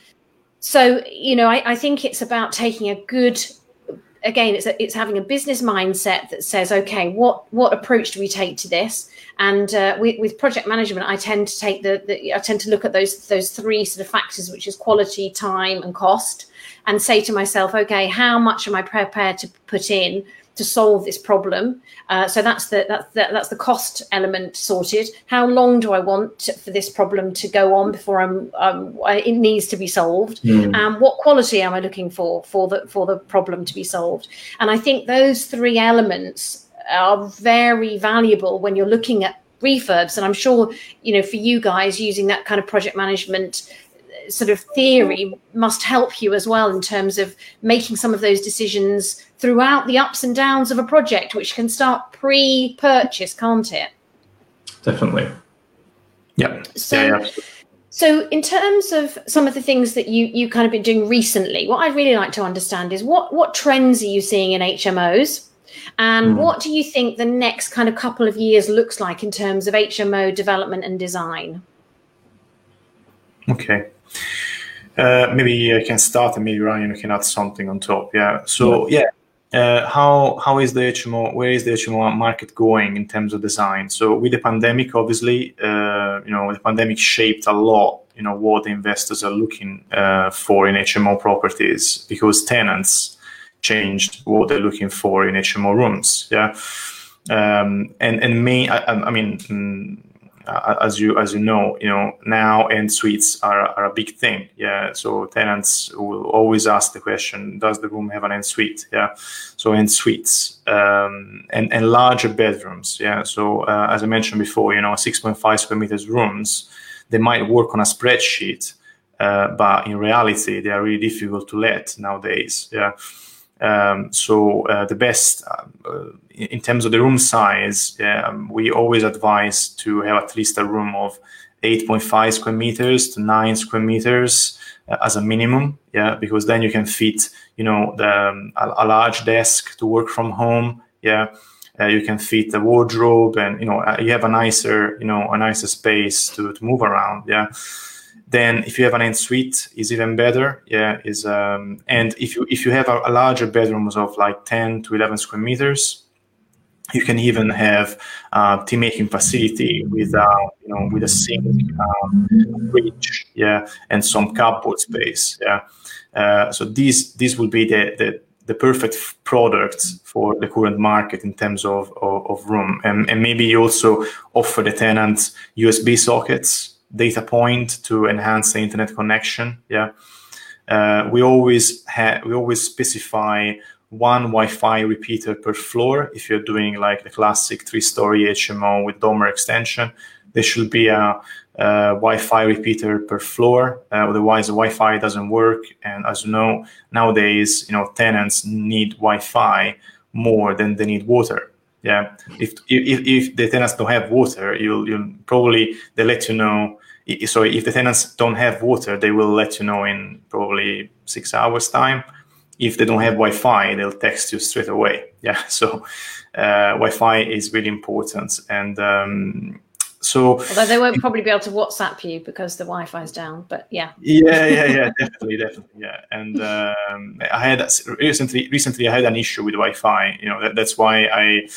So, you know, I, I think it's about taking a good again it's a, it's having a business mindset that says okay what what approach do we take to this and uh, with, with, project management i tend to take the, the, i tend to look at those those three sort of factors which is quality time and cost and say to myself okay how much am i prepared to put in to solve this problem. Uh, so that's the that's the, that's the cost element sorted. How long do I want to, for this problem to go on before I'm um, it needs to be solved? Mm. And what quality am I looking for for the for the problem to be solved? And I think those three elements are very valuable when you're looking at refurbs. And I'm sure you know for you guys using that kind of project management sort of theory must help you as well in terms of making some of those decisions throughout the ups and downs of a project, which can start pre-purchase, can't it? Definitely. Yeah. So, yeah, yeah. so in terms of some of the things that you you kind of been doing recently, what I'd really like to understand is what what trends are you seeing in HMOs? And mm. what do you think the next kind of couple of years looks like in terms of HMO development and design? Okay. Uh, maybe I can start and maybe Ryan can add something on top. Yeah. So yeah, uh, how how is the HMO? Where is the HMO market going in terms of design? So with the pandemic, obviously, uh, you know, the pandemic shaped a lot. You know what the investors are looking uh, for in HMO properties because tenants changed what they're looking for in HMO rooms. Yeah, um, and and me, I, I mean. Uh, as you as you know, you know now en suites are, are a big thing. Yeah, so tenants will always ask the question: Does the room have an en suite? Yeah, so en suites um, and and larger bedrooms. Yeah, so uh, as I mentioned before, you know, 6.5 square meters rooms, they might work on a spreadsheet, uh, but in reality, they are really difficult to let nowadays. Yeah. Um, so uh, the best uh, in terms of the room size, um, we always advise to have at least a room of 8.5 square meters to 9 square meters uh, as a minimum. Yeah, because then you can fit, you know, the, um, a, a, large desk to work from home. Yeah. uh, you can fit the wardrobe and you know uh, you have a nicer you know a nicer space to, to move around yeah then if you have an ensuite is even better yeah is um, and if you if you have a, a larger bedrooms of like 10 to 11 square meters you can even have uh, tea making facility with uh, you know with a sink, um, fridge, yeah, and some cupboard space, yeah. Uh, so these these will be the, the the perfect products for the current market in terms of, of, of room. And, and, maybe you also offer the tenants USB sockets, data point to enhance the internet connection. Yeah. Uh, we always have we always specify one Wi-Fi repeater per floor. If you're doing like the classic three-story HMO with dormer extension, there should be a, a Wi-Fi repeater per floor. Uh, otherwise, the Wi-Fi doesn't work. And as you know, nowadays, you know, tenants need Wi-Fi more than they need water. Yeah, if if, if the tenants don't have water, you'll you'll probably they let you know. So if the tenants don't have water, they will let you know in probably six hours time if they don't have Wi-Fi, they'll text you straight away. [LAUGHS] Yeah, so uh, Wi-Fi is really important, and um, so although they won't probably be able to WhatsApp you because the Wi-Fi is down, but yeah, yeah, yeah, yeah, [LAUGHS] definitely, definitely, yeah. And um, I had recently, recently I had an issue with Wi-Fi. You know, that, that's why I.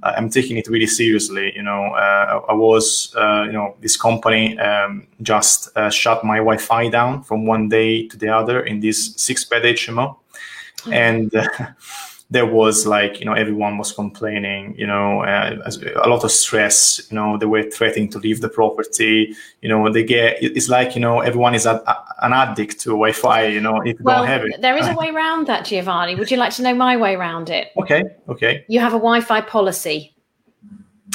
I'm taking it really seriously. You know, uh, I was, uh, you know, this company um, just uh, shut my Wi-Fi down from one day to the other in this six-bed HMO and uh, [LAUGHS] there was like you know everyone was complaining you know uh, a lot of stress you know they were threatening to leave the property you know they get it's like you know everyone is a, a, an addict to wi-fi you know if well, don't have it. there is a [LAUGHS] way around that giovanni. Would you like to know my way around it? Okay okay. You have a wi-fi policy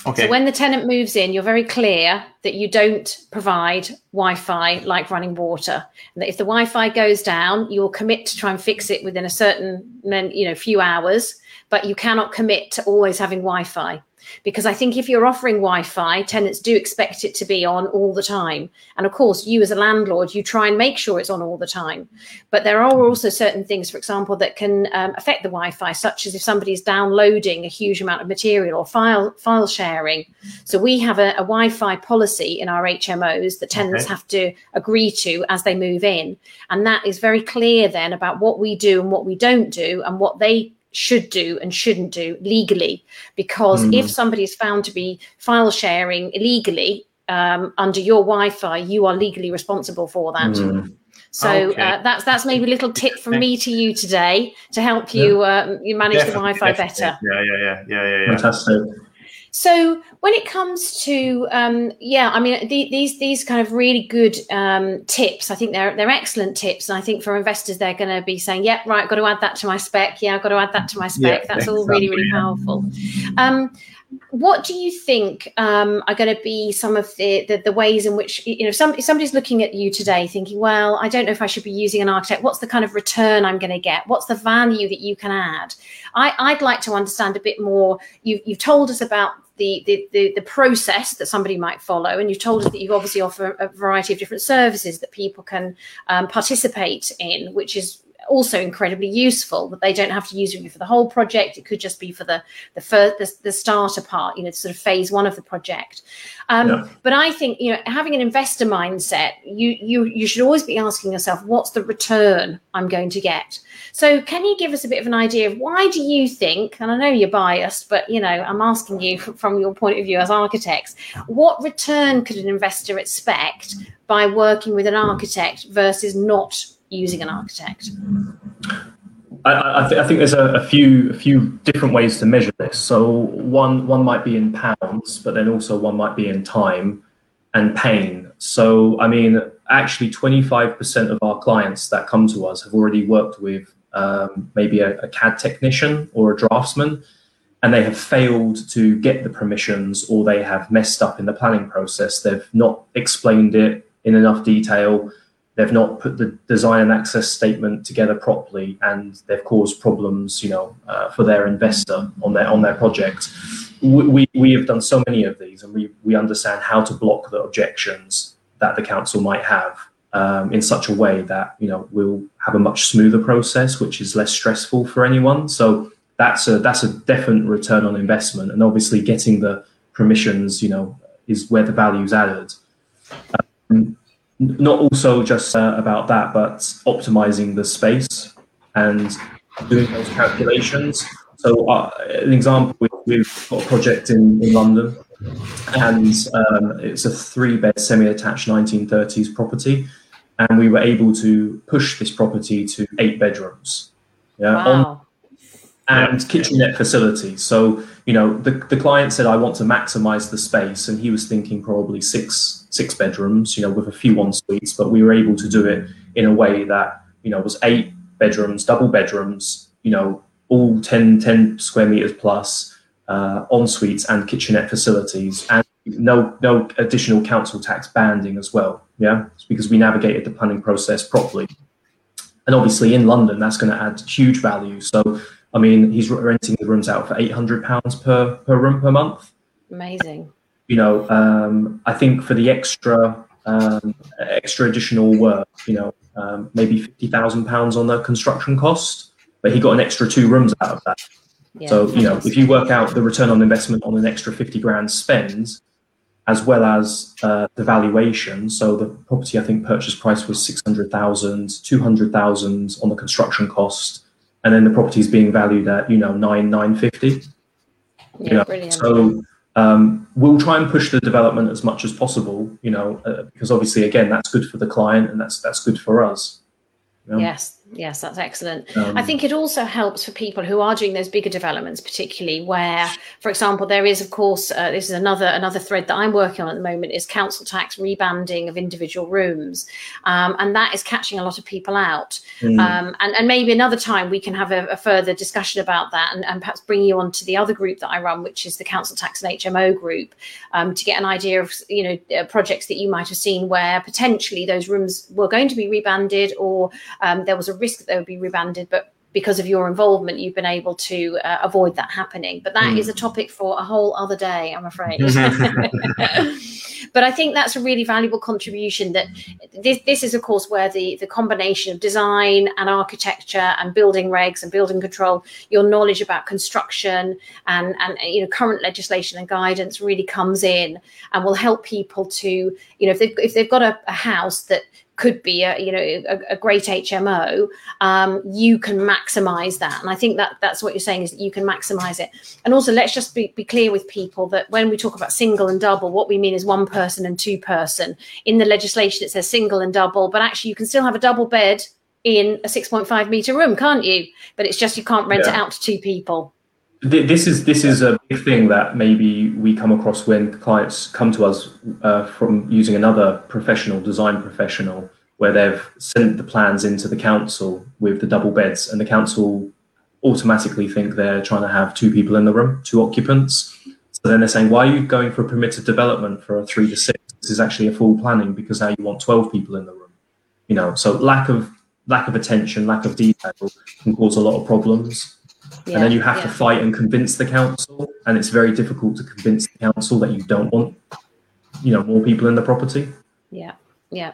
Okay. So when the tenant moves in, you're very clear that you don't provide Wi-Fi like running water, and that if the Wi-Fi goes down, you will commit to try and fix it within a certain, you know, few hours, but you cannot commit to always having Wi-Fi because I think if you're offering Wi-Fi, tenants do expect it to be on all the time. And of course, you as a landlord, you try and make sure it's on all the time. But there are also certain things, for example, that can um, affect the Wi-Fi, such as if somebody's downloading a huge amount of material or file file sharing. So we have a, a Wi-Fi policy in our HMOs that tenants okay. have to agree to as they move in, and that is very clear then about what we do and what we don't do and what they should do and shouldn't do legally. Because mm. if somebody is found to be file sharing illegally um, under your Wi-Fi, you are legally responsible for that. Mm. So okay. uh, that's that's maybe a little tip from me to you today to help you yeah. uh, you manage definitely, the Wi-Fi better. Yeah, yeah, yeah, yeah, yeah, yeah. Fantastic. So when it comes to um, yeah, I mean the, these these kind of really good um, tips, I think they're they're excellent tips, and I think for investors they're going to be saying, yeah, right, got to add that to my spec. Yeah, I've got to add that to my spec. Yeah, That's all really really powerful. Um, what do you think um, are going to be some of the, the, the ways in which you know some, somebody's looking at you today thinking well i don't know if i should be using an architect what's the kind of return i'm going to get what's the value that you can add I, would like to understand a bit more you, you've told us about the, the, the, the, process that somebody might follow. And you've told us that you obviously offer a variety of different services that people can um, participate in, which is also incredibly useful that they don't have to use you for the whole project. It could just be for the the first the, the starter part you know sort of phase one of the project. Um, yeah. but i think you know having an investor mindset you you you should always be asking yourself what's the return i'm going to get? So, can you give us a bit of an idea of why do you think, and I know you're biased, but you know, I'm asking you [LAUGHS] from your point of view as architects, what return could an investor expect by working with an architect versus not using an architect? I, I, th- I, think there's a, a, few a few different ways to measure this. So one one might be in pounds, but then also one might be in time and pain. So I mean, actually, 25% of our clients that come to us have already worked with um, maybe a, a, CAD technician or a draftsman, and they have failed to get the permissions or they have messed up in the planning process. They've not explained it in enough detail. They've not put the design and access statement together properly, and they've caused problems, you know, uh, for their investor on their on their project. We, we, have done so many of these, and we we understand how to block the objections that the council might have um, in such a way that you know we'll have a much smoother process, which is less stressful for anyone. So that's a that's a definite return on investment. And obviously, getting the permissions, you know, is where the value's added. Um, not also just uh, about that, but optimizing the space and doing those calculations. So, uh, an example, we've got a project in, in London, and um, it's a three bed semi attached 1930s property. And we were able to push this property to eight bedrooms. Yeah, wow. on, and kitchenette facilities. So, you know, the, the client said, I want to maximize the space. And he was thinking probably six, six bedrooms, you know, with a few en suites, but we were able to do it in a way that, you know, was eight bedrooms, double bedrooms, you know, all 10, 10 square meters plus, uh, en suites and kitchenette facilities. And no, no additional council tax banding as well. Yeah. It's because we navigated the planning process properly. And obviously in London, that's going to add huge value. So I mean, he's renting the rooms out for eight hundred pounds per per room per month. Amazing. You know, um, I think for the extra um, extra additional work, you know, um, maybe fifty thousand pounds on the construction cost, but he got an extra two rooms out of that. Yeah, so you know, if you work out the return on investment on an extra fifty grand spend, as well as uh, the valuation. So the property, I think, purchase price was 600,000, 200,000 on the construction cost, and then the property is being valued at you know nine nine fifty. Yeah, you know? brilliant. So um, we'll try and push the development as much as possible, you know, uh, because obviously again that's good for the client and that's that's good for us. You know? Yes, Yes, that's excellent. Um, I think it also helps for people who are doing those bigger developments, particularly where, for example, there is, of course, uh, this is another another thread that I'm working on at the moment is council tax rebanding of individual rooms, um, and that is catching a lot of people out. Mm. Um, and, and maybe another time we can have a, a further discussion about that, and, and, perhaps bring you on to the other group that I run, which is the council tax and HMO group, um, to get an idea of you know uh, projects that you might have seen where potentially those rooms were going to be rebanded, or um, there was a risk that they would be rebanded, but because of your involvement, you've been able to uh, avoid that happening. But that mm. is a topic for a whole other day, I'm afraid. [LAUGHS] [LAUGHS] but I think that's a really valuable contribution. That this, this is, of course, where the the combination of design and architecture and building regs and building control, your knowledge about construction and and you know current legislation and guidance really comes in and will help people to you know if they've if they've got a, a house that could be a you know a, a great HMO, um, you can maximize that. And I think that that's what you're saying is that you can maximize it. And also, let's just be, be clear with people that when we talk about single and double, what we mean is one person and two person. In the legislation, it says single and double, but actually, you can still have a double bed in a 6.5 meter room, can't you? But it's just you can't rent yeah. it out to two people this is this is a big thing that maybe we come across when clients come to us uh, from using another professional design professional where they've sent the plans into the council with the double beds and the council automatically think they're trying to have two people in the room two occupants. So then they're saying why are you going for a permitted development for a three to six? This is actually a full planning because now you want 12 people in the room. You know so lack of lack of attention lack of detail can cause a lot of problems. Yeah, and then you have yeah. to fight and convince the council and it's very difficult to convince the council that you don't want you know more people in the property. Yeah yeah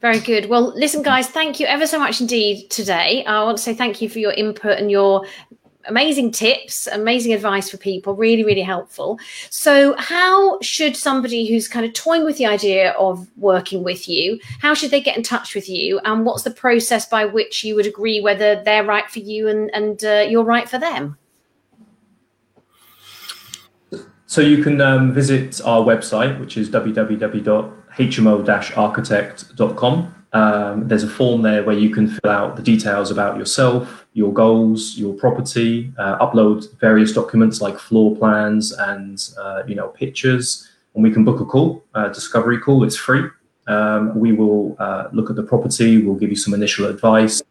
very good. Well, listen, guys, thank you ever so much indeed today. I want to say thank you for your input and your amazing tips, amazing advice for people, really, really helpful. So, how should somebody who's kind of toying with the idea of working with you, how should they get in touch with you? And what's the process by which you would agree whether they're right for you and, and uh, you're right for them? So, you can um, visit our website, which is www.hmo-architect.com. Um, there's a form there where you can fill out the details about yourself, your goals, your property, uh, upload various documents like floor plans and uh, you know pictures, and we can book a call, a discovery call. It's free. Um, we will uh, look at the property. We'll give you some initial advice,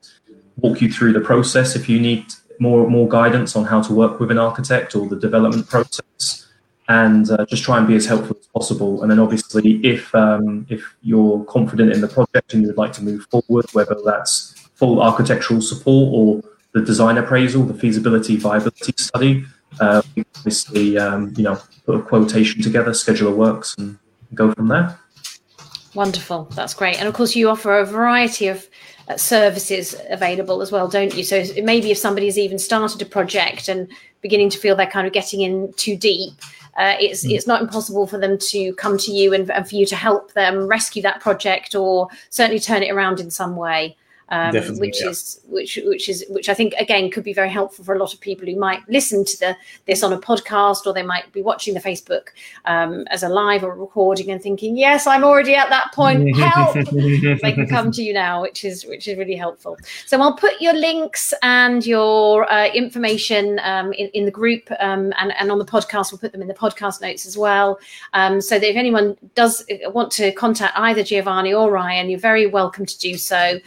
walk you through the process if you need more more guidance on how to work with an architect or the development process and uh, just try and be as helpful as possible. And then obviously, if um, if you're confident in the project and you would like to move forward, whether that's full architectural support or the design appraisal, the feasibility viability study, uh, obviously um, you know put a quotation together, schedule of works, and go from there. Wonderful. That's great. And of course, you offer a variety of uh, services available as well, don't you? So maybe if somebody's even started a project and beginning to feel they're kind of getting in too deep, uh, it's mm. it's not impossible for them to come to you and, and, for you to help them rescue that project or certainly turn it around in some way um, which yeah. is which which is which I think again could be very helpful for a lot of people who might listen to the this on a podcast or they might be watching the Facebook um, as a live or recording and thinking, yes, I'm already at that point. [LAUGHS] Help! they can come to you now, which is which is really helpful. So I'll put your links and your uh, information um, in, in the group um, and and on the podcast. We'll put them in the podcast notes as well. Um, so that if anyone does want to contact either Giovanni or Ryan, you're very welcome to do so.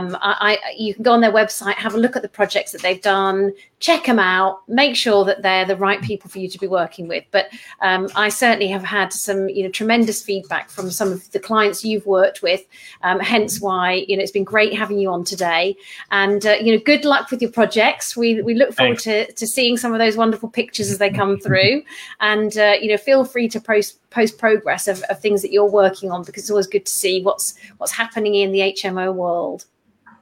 Um, I, I, you can go on their website, have a look at the projects that they've done, check them out, make sure that they're the right people for you to be working with. But um, I certainly have had some, you know, tremendous feedback from some of the clients you've worked with. Um, hence why, you know, it's been great having you on today. And uh, you know, good luck with your projects. We we look forward to to seeing some of those wonderful pictures as they come through. And uh, you know, feel free to post post progress of, of things that you're working on because it's always good to see what's what's happening in the HMO world.